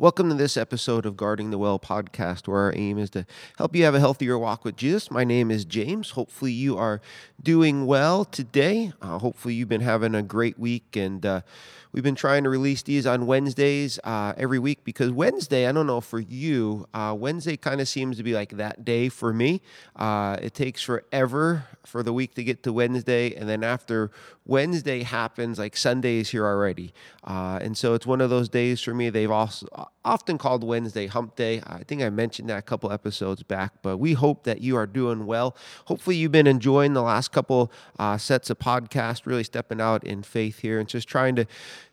Welcome to this episode of Guarding the Well podcast, where our aim is to help you have a healthier walk with Jesus. My name is James. Hopefully, you are doing well today. Uh, hopefully, you've been having a great week. And uh, we've been trying to release these on Wednesdays uh, every week because Wednesday, I don't know for you, uh, Wednesday kind of seems to be like that day for me. Uh, it takes forever for the week to get to Wednesday. And then after Wednesday happens, like Sunday is here already. Uh, and so it's one of those days for me. They've also often called Wednesday Hump Day. I think I mentioned that a couple episodes back, but we hope that you are doing well. Hopefully, you've been enjoying the last couple uh, sets of podcasts, really stepping out in faith here and just trying to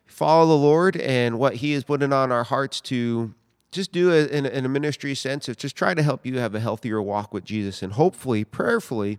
follow the Lord and what He is putting on our hearts to just do it in, in a ministry sense of just try to help you have a healthier walk with Jesus and hopefully, prayerfully,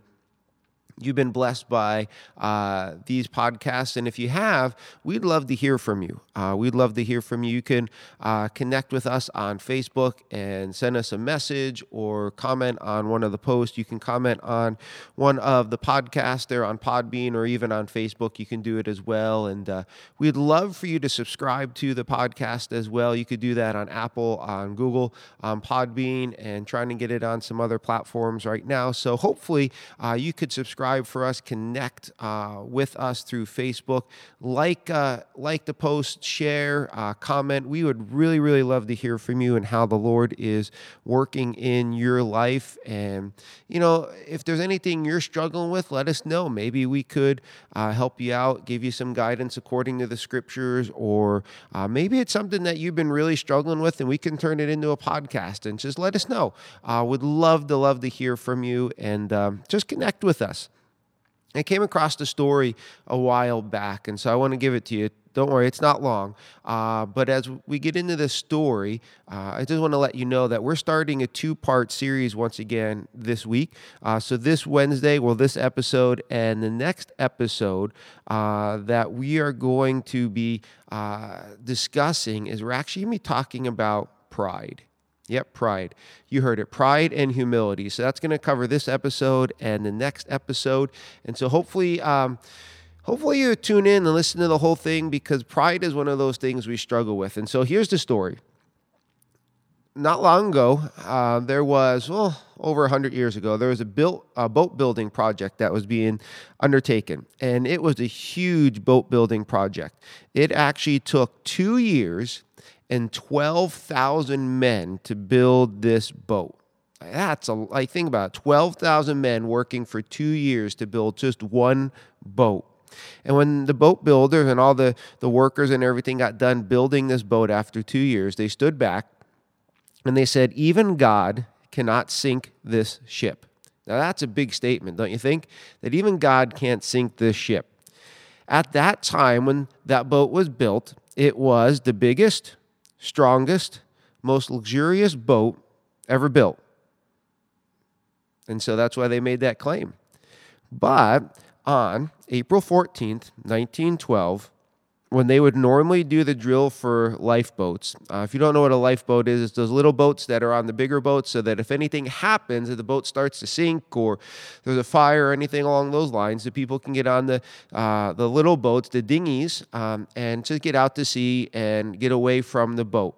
you've been blessed by uh, these podcasts. And if you have, we'd love to hear from you. Uh, we'd love to hear from you. You can uh, connect with us on Facebook and send us a message or comment on one of the posts. You can comment on one of the podcasts there on Podbean or even on Facebook. You can do it as well. And uh, we'd love for you to subscribe to the podcast as well. You could do that on Apple, on Google, on Podbean, and trying to get it on some other platforms right now. So hopefully uh, you could subscribe subscribe for us, connect uh, with us through Facebook, like uh, like the post, share, uh, comment. We would really, really love to hear from you and how the Lord is working in your life. And you know, if there's anything you're struggling with, let us know. Maybe we could uh, help you out, give you some guidance according to the scriptures, or uh, maybe it's something that you've been really struggling with, and we can turn it into a podcast. And just let us know. Uh, would love to love to hear from you and um, just connect with us. I came across the story a while back, and so I want to give it to you. Don't worry, it's not long. Uh, but as we get into this story, uh, I just want to let you know that we're starting a two part series once again this week. Uh, so, this Wednesday, well, this episode and the next episode uh, that we are going to be uh, discussing is we're actually going to be talking about pride. Yep, pride. You heard it. Pride and humility. So that's going to cover this episode and the next episode. And so hopefully, um, hopefully you tune in and listen to the whole thing because pride is one of those things we struggle with. And so here's the story. Not long ago, uh, there was well over hundred years ago. There was a built a boat building project that was being undertaken, and it was a huge boat building project. It actually took two years and 12,000 men to build this boat. That's a, think about it, 12,000 men working for two years to build just one boat. And when the boat builders and all the, the workers and everything got done building this boat after two years, they stood back and they said, Even God cannot sink this ship. Now, that's a big statement, don't you think? That even God can't sink this ship. At that time, when that boat was built, it was the biggest, strongest, most luxurious boat ever built. And so that's why they made that claim. But on April 14th, 1912, when they would normally do the drill for lifeboats. Uh, if you don't know what a lifeboat is, it's those little boats that are on the bigger boats so that if anything happens, if the boat starts to sink or there's a fire or anything along those lines, the people can get on the, uh, the little boats, the dinghies, um, and just get out to sea and get away from the boat.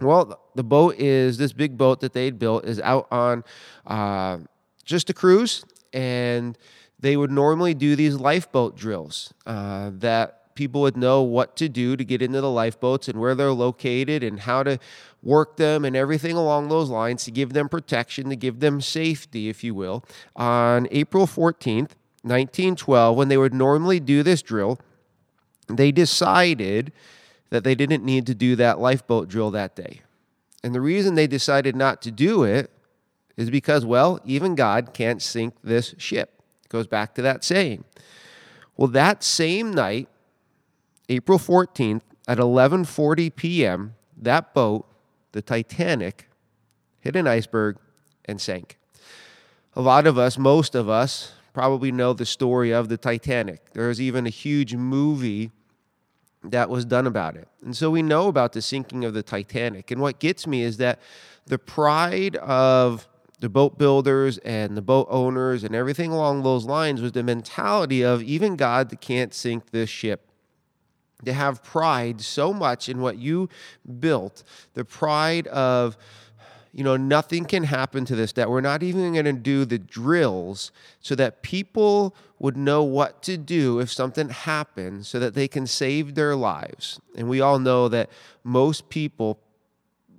Well, the boat is this big boat that they'd built is out on uh, just a cruise, and they would normally do these lifeboat drills uh, that people would know what to do to get into the lifeboats and where they're located and how to work them and everything along those lines to give them protection, to give them safety, if you will. On April 14th, 1912, when they would normally do this drill, they decided that they didn't need to do that lifeboat drill that day. And the reason they decided not to do it is because, well, even God can't sink this ship. It goes back to that saying. Well, that same night, April 14th at 11:40 p.m., that boat, the Titanic, hit an iceberg and sank. A lot of us, most of us, probably know the story of the Titanic. There's even a huge movie that was done about it. And so we know about the sinking of the Titanic. And what gets me is that the pride of the boat builders and the boat owners and everything along those lines was the mentality of even God can't sink this ship. To have pride so much in what you built, the pride of, you know, nothing can happen to this, that we're not even going to do the drills so that people would know what to do if something happens so that they can save their lives. And we all know that most people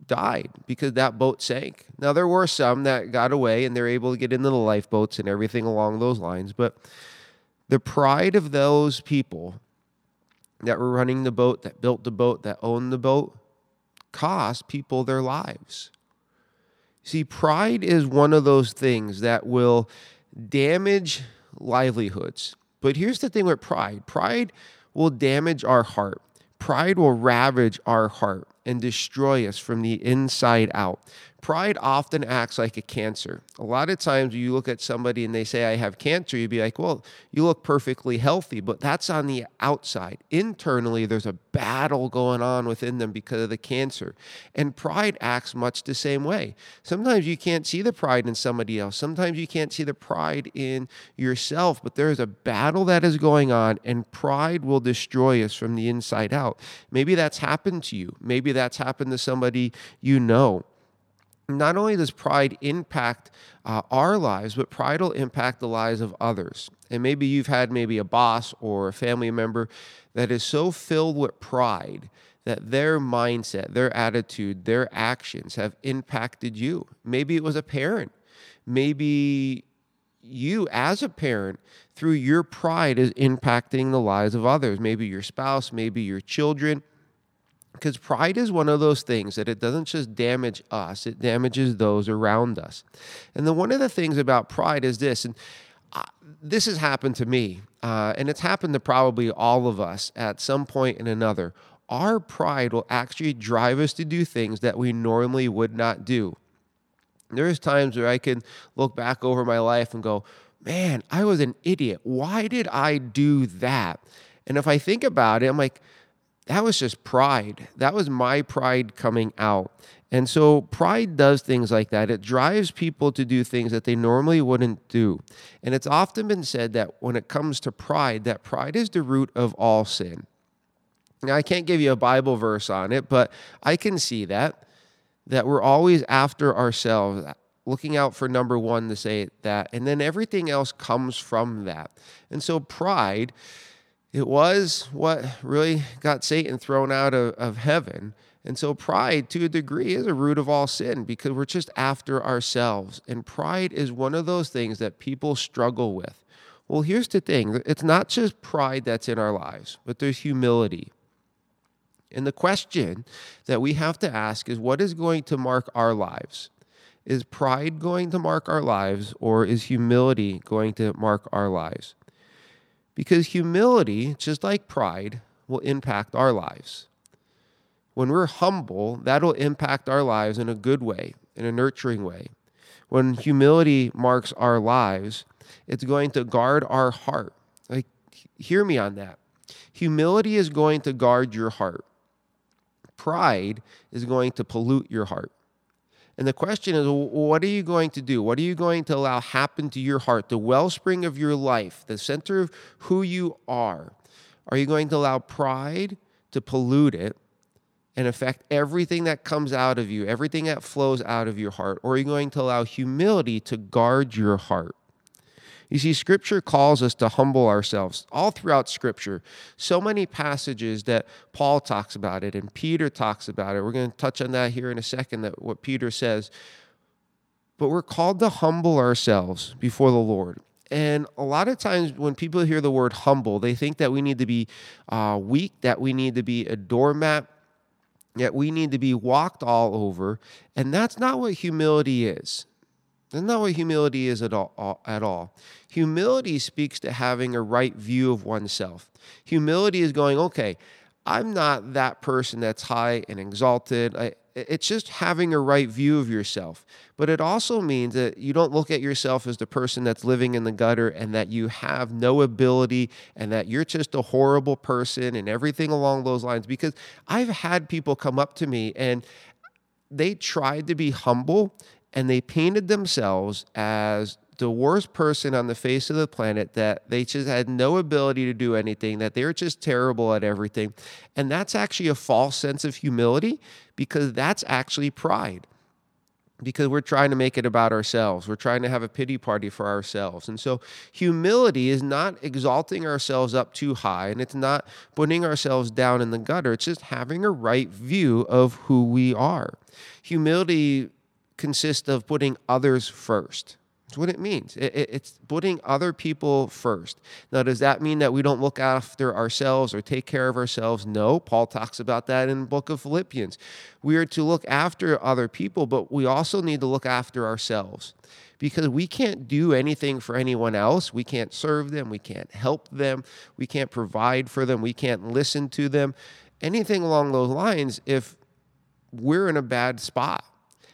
died because that boat sank. Now, there were some that got away and they're able to get into the lifeboats and everything along those lines, but the pride of those people that were running the boat, that built the boat, that owned the boat, cost people their lives. See, pride is one of those things that will damage livelihoods. But here's the thing with pride pride will damage our heart, pride will ravage our heart and destroy us from the inside out. Pride often acts like a cancer. A lot of times you look at somebody and they say, I have cancer, you'd be like, well, you look perfectly healthy, but that's on the outside. Internally, there's a battle going on within them because of the cancer. And pride acts much the same way. Sometimes you can't see the pride in somebody else, sometimes you can't see the pride in yourself, but there's a battle that is going on, and pride will destroy us from the inside out. Maybe that's happened to you, maybe that's happened to somebody you know not only does pride impact uh, our lives, but pride will impact the lives of others. And maybe you've had maybe a boss or a family member that is so filled with pride that their mindset, their attitude, their actions have impacted you. Maybe it was a parent. Maybe you, as a parent, through your pride, is impacting the lives of others. Maybe your spouse, maybe your children because pride is one of those things that it doesn't just damage us, it damages those around us. And then one of the things about pride is this, and uh, this has happened to me, uh, and it's happened to probably all of us at some point in another. Our pride will actually drive us to do things that we normally would not do. There's times where I can look back over my life and go, man, I was an idiot. Why did I do that? And if I think about it, I'm like, that was just pride. That was my pride coming out. And so pride does things like that. It drives people to do things that they normally wouldn't do. And it's often been said that when it comes to pride, that pride is the root of all sin. Now, I can't give you a Bible verse on it, but I can see that that we're always after ourselves, looking out for number 1 to say that, and then everything else comes from that. And so pride it was what really got Satan thrown out of, of heaven. And so, pride, to a degree, is a root of all sin because we're just after ourselves. And pride is one of those things that people struggle with. Well, here's the thing it's not just pride that's in our lives, but there's humility. And the question that we have to ask is what is going to mark our lives? Is pride going to mark our lives, or is humility going to mark our lives? Because humility, just like pride, will impact our lives. When we're humble, that'll impact our lives in a good way, in a nurturing way. When humility marks our lives, it's going to guard our heart. Like, hear me on that. Humility is going to guard your heart. Pride is going to pollute your heart. And the question is, what are you going to do? What are you going to allow happen to your heart, the wellspring of your life, the center of who you are? Are you going to allow pride to pollute it and affect everything that comes out of you, everything that flows out of your heart? Or are you going to allow humility to guard your heart? You see, Scripture calls us to humble ourselves all throughout Scripture. So many passages that Paul talks about it and Peter talks about it. We're going to touch on that here in a second, that what Peter says. But we're called to humble ourselves before the Lord. And a lot of times when people hear the word humble, they think that we need to be uh, weak, that we need to be a doormat, that we need to be walked all over. And that's not what humility is. That's not what humility is at all, at all. Humility speaks to having a right view of oneself. Humility is going, okay, I'm not that person that's high and exalted. I, it's just having a right view of yourself. But it also means that you don't look at yourself as the person that's living in the gutter and that you have no ability and that you're just a horrible person and everything along those lines. Because I've had people come up to me and they tried to be humble and they painted themselves as the worst person on the face of the planet, that they just had no ability to do anything, that they were just terrible at everything. And that's actually a false sense of humility because that's actually pride because we're trying to make it about ourselves. We're trying to have a pity party for ourselves. And so humility is not exalting ourselves up too high and it's not putting ourselves down in the gutter. It's just having a right view of who we are. Humility consists of putting others first. That's what it means. It, it, it's putting other people first. Now, does that mean that we don't look after ourselves or take care of ourselves? No. Paul talks about that in the book of Philippians. We are to look after other people, but we also need to look after ourselves because we can't do anything for anyone else. We can't serve them. We can't help them. We can't provide for them. We can't listen to them. Anything along those lines if we're in a bad spot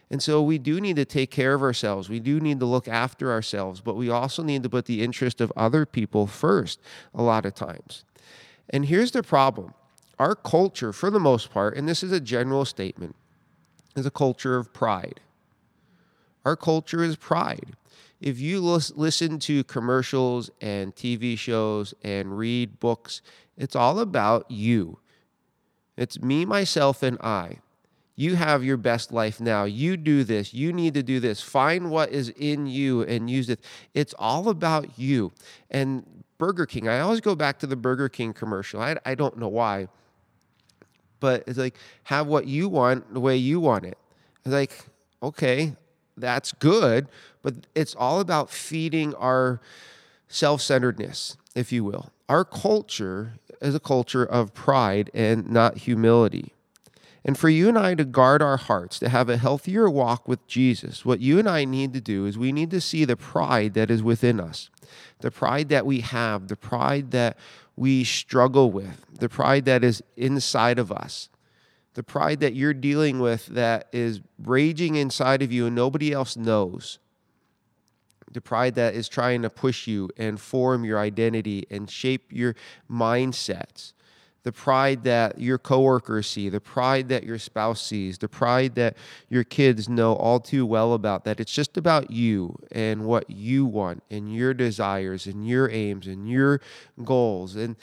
and so we do need to take care of ourselves. We do need to look after ourselves, but we also need to put the interest of other people first a lot of times. And here's the problem our culture, for the most part, and this is a general statement, is a culture of pride. Our culture is pride. If you listen to commercials and TV shows and read books, it's all about you. It's me, myself, and I. You have your best life now. You do this. You need to do this. Find what is in you and use it. It's all about you. And Burger King, I always go back to the Burger King commercial. I, I don't know why, but it's like, have what you want the way you want it. It's like, okay, that's good, but it's all about feeding our self centeredness, if you will. Our culture is a culture of pride and not humility. And for you and I to guard our hearts, to have a healthier walk with Jesus, what you and I need to do is we need to see the pride that is within us, the pride that we have, the pride that we struggle with, the pride that is inside of us, the pride that you're dealing with that is raging inside of you and nobody else knows. The pride that is trying to push you and form your identity and shape your mindsets the pride that your coworkers see, the pride that your spouse sees, the pride that your kids know all too well about, that it's just about you and what you want and your desires and your aims and your goals. And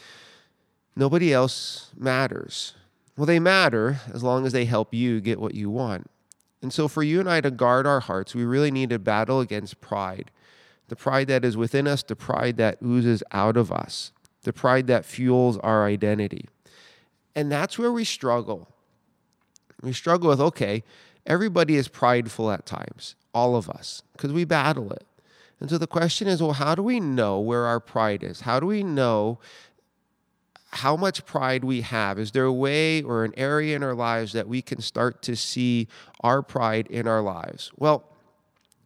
nobody else matters. Well, they matter as long as they help you get what you want. And so, for you and I to guard our hearts, we really need to battle against pride the pride that is within us, the pride that oozes out of us, the pride that fuels our identity. And that's where we struggle. We struggle with, okay, everybody is prideful at times, all of us, because we battle it. And so the question is, well, how do we know where our pride is? How do we know how much pride we have? Is there a way or an area in our lives that we can start to see our pride in our lives? Well,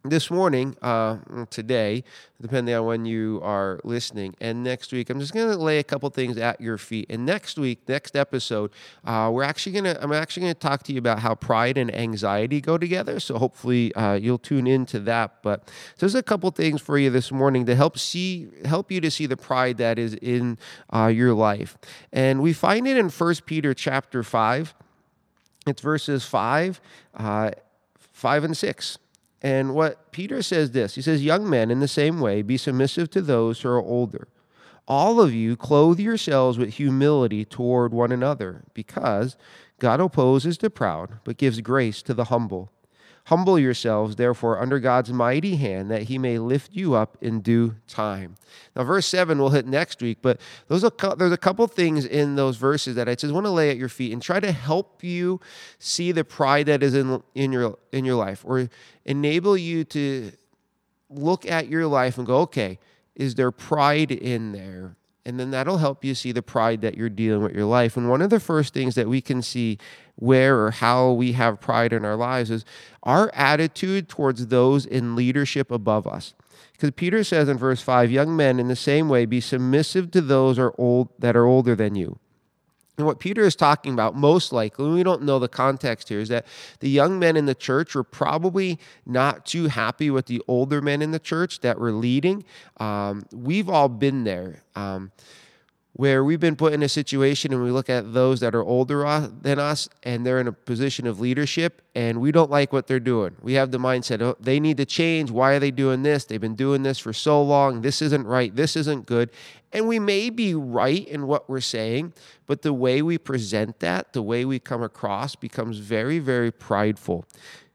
this morning, uh, today, depending on when you are listening, and next week, I'm just going to lay a couple things at your feet. And next week, next episode, uh, we're actually going to, I'm actually going to talk to you about how pride and anxiety go together. So hopefully, uh, you'll tune into that. But there's a couple things for you this morning to help see, help you to see the pride that is in uh, your life. And we find it in First Peter chapter five. It's verses five, uh, five and six. And what Peter says this he says, Young men, in the same way, be submissive to those who are older. All of you clothe yourselves with humility toward one another, because God opposes the proud, but gives grace to the humble. Humble yourselves, therefore, under God's mighty hand, that he may lift you up in due time. Now, verse 7 we'll hit next week, but those are, there's a couple things in those verses that I just want to lay at your feet and try to help you see the pride that is in, in, your, in your life, or enable you to look at your life and go, okay, is there pride in there? And then that'll help you see the pride that you're dealing with your life. And one of the first things that we can see where or how we have pride in our lives is our attitude towards those in leadership above us. Because Peter says in verse 5, young men in the same way be submissive to those are old that are older than you. And what Peter is talking about, most likely, we don't know the context here, is that the young men in the church were probably not too happy with the older men in the church that were leading. Um, we've all been there. Um, where we've been put in a situation and we look at those that are older than us and they're in a position of leadership and we don't like what they're doing. We have the mindset, oh, they need to change. Why are they doing this? They've been doing this for so long. This isn't right. This isn't good. And we may be right in what we're saying, but the way we present that, the way we come across becomes very, very prideful.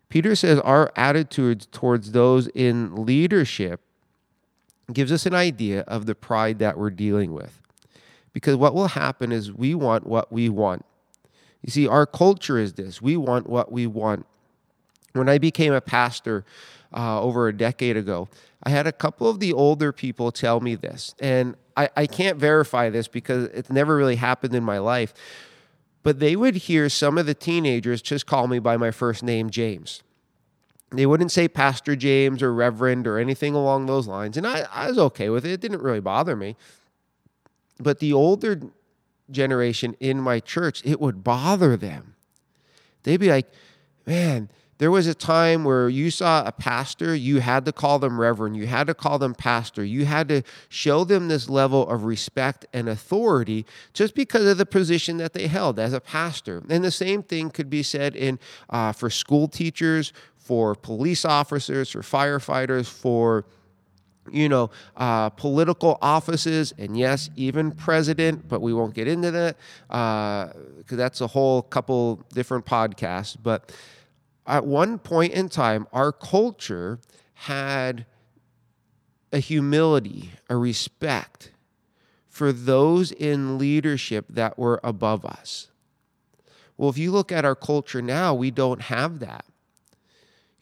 Peter says our attitudes towards those in leadership gives us an idea of the pride that we're dealing with. Because what will happen is we want what we want. You see, our culture is this we want what we want. When I became a pastor uh, over a decade ago, I had a couple of the older people tell me this. And I, I can't verify this because it's never really happened in my life. But they would hear some of the teenagers just call me by my first name, James. They wouldn't say Pastor James or Reverend or anything along those lines. And I, I was okay with it. It didn't really bother me. But the older generation in my church, it would bother them. They'd be like, man, there was a time where you saw a pastor, you had to call them reverend, you had to call them pastor, you had to show them this level of respect and authority just because of the position that they held as a pastor. And the same thing could be said in uh, for school teachers, for police officers, for firefighters, for you know, uh, political offices, and yes, even president, but we won't get into that because uh, that's a whole couple different podcasts. But at one point in time, our culture had a humility, a respect for those in leadership that were above us. Well, if you look at our culture now, we don't have that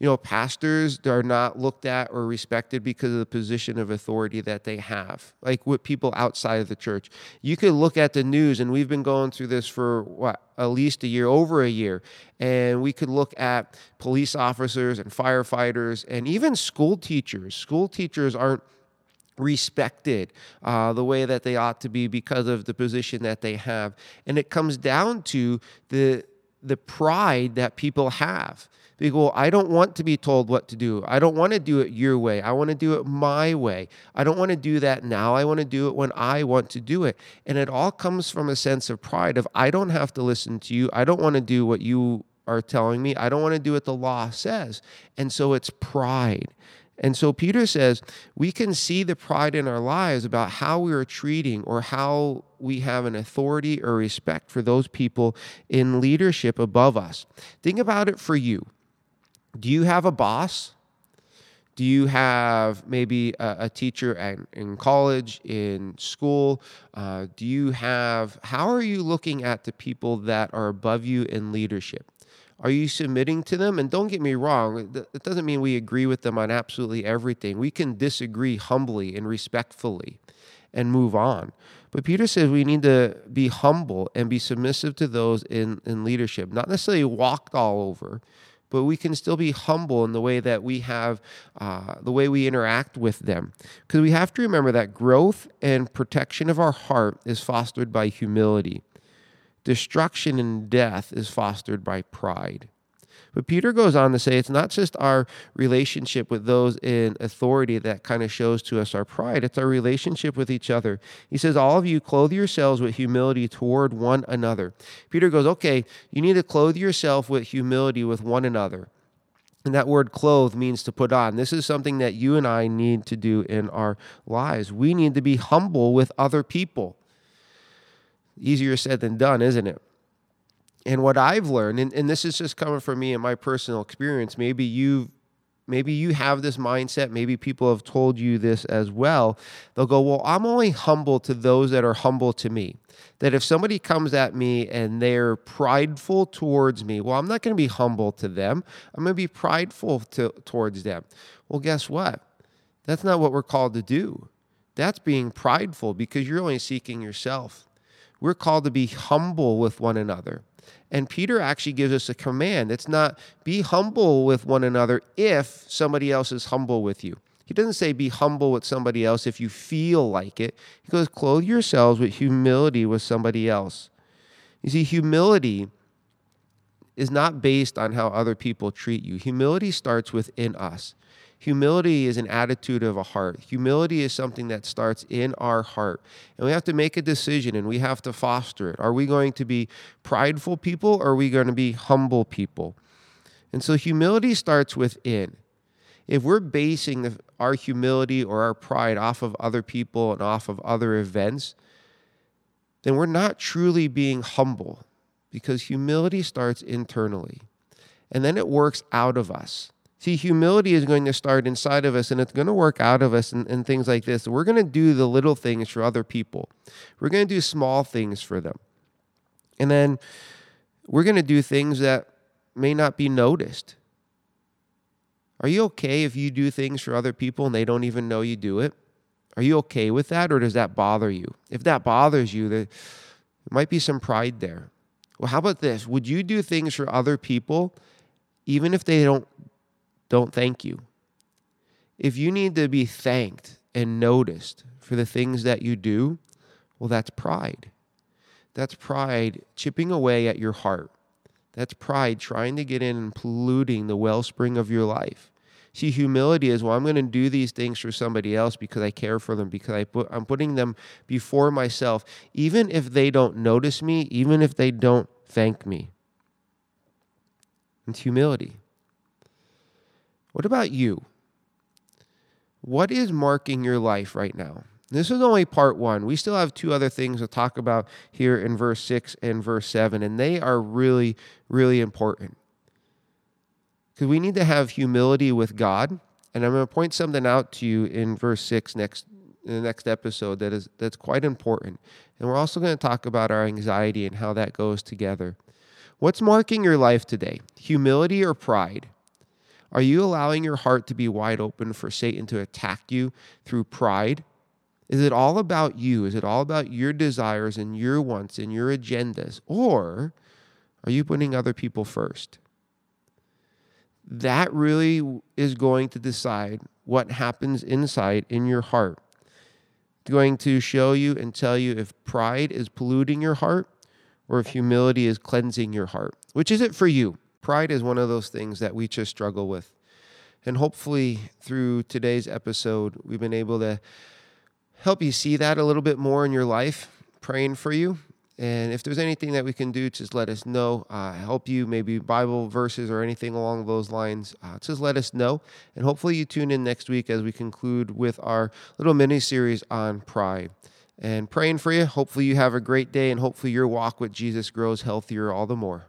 you know, pastors are not looked at or respected because of the position of authority that they have, like with people outside of the church. You could look at the news, and we've been going through this for what, at least a year, over a year, and we could look at police officers and firefighters and even school teachers. School teachers aren't respected uh, the way that they ought to be because of the position that they have. And it comes down to the the pride that people have. They go, I don't want to be told what to do. I don't want to do it your way. I want to do it my way. I don't want to do that now. I want to do it when I want to do it. And it all comes from a sense of pride of I don't have to listen to you. I don't want to do what you are telling me. I don't want to do what the law says. And so it's pride. And so Peter says we can see the pride in our lives about how we are treating or how we have an authority or respect for those people in leadership above us. Think about it for you. Do you have a boss? Do you have maybe a, a teacher at, in college, in school? Uh, do you have, how are you looking at the people that are above you in leadership? Are you submitting to them? And don't get me wrong, it doesn't mean we agree with them on absolutely everything. We can disagree humbly and respectfully and move on. But Peter says we need to be humble and be submissive to those in, in leadership, not necessarily walked all over, but we can still be humble in the way that we have, uh, the way we interact with them. Because we have to remember that growth and protection of our heart is fostered by humility. Destruction and death is fostered by pride. But Peter goes on to say it's not just our relationship with those in authority that kind of shows to us our pride, it's our relationship with each other. He says, All of you clothe yourselves with humility toward one another. Peter goes, Okay, you need to clothe yourself with humility with one another. And that word clothe means to put on. This is something that you and I need to do in our lives. We need to be humble with other people. Easier said than done, isn't it? And what I've learned, and, and this is just coming from me and my personal experience, maybe you maybe you have this mindset, maybe people have told you this as well. They'll go, Well, I'm only humble to those that are humble to me. That if somebody comes at me and they're prideful towards me, well, I'm not going to be humble to them. I'm going to be prideful to, towards them. Well, guess what? That's not what we're called to do. That's being prideful because you're only seeking yourself. We're called to be humble with one another. And Peter actually gives us a command. It's not be humble with one another if somebody else is humble with you. He doesn't say be humble with somebody else if you feel like it. He goes, clothe yourselves with humility with somebody else. You see, humility is not based on how other people treat you. Humility starts within us. Humility is an attitude of a heart. Humility is something that starts in our heart. And we have to make a decision and we have to foster it. Are we going to be prideful people or are we going to be humble people? And so humility starts within. If we're basing the, our humility or our pride off of other people and off of other events, then we're not truly being humble because humility starts internally and then it works out of us. See, humility is going to start inside of us and it's going to work out of us and, and things like this. We're going to do the little things for other people, we're going to do small things for them. And then we're going to do things that may not be noticed. Are you okay if you do things for other people and they don't even know you do it? Are you okay with that or does that bother you? If that bothers you, there might be some pride there. Well, how about this? Would you do things for other people even if they don't don't thank you? If you need to be thanked and noticed for the things that you do, well that's pride. That's pride chipping away at your heart. That's pride trying to get in and polluting the wellspring of your life. See, humility is, well, I'm going to do these things for somebody else because I care for them, because I put, I'm putting them before myself, even if they don't notice me, even if they don't thank me. It's humility. What about you? What is marking your life right now? This is only part one. We still have two other things to talk about here in verse 6 and verse 7, and they are really, really important. Because we need to have humility with God. And I'm going to point something out to you in verse 6 next in the next episode that is that's quite important. And we're also going to talk about our anxiety and how that goes together. What's marking your life today? Humility or pride? Are you allowing your heart to be wide open for Satan to attack you through pride? Is it all about you? Is it all about your desires and your wants and your agendas? Or are you putting other people first? that really is going to decide what happens inside in your heart. It's going to show you and tell you if pride is polluting your heart or if humility is cleansing your heart. Which is it for you? Pride is one of those things that we just struggle with. And hopefully, through today's episode, we've been able to help you see that a little bit more in your life, praying for you and if there's anything that we can do, just let us know. Uh, help you, maybe Bible verses or anything along those lines. Uh, just let us know. And hopefully, you tune in next week as we conclude with our little mini series on pride. And praying for you. Hopefully, you have a great day, and hopefully, your walk with Jesus grows healthier all the more.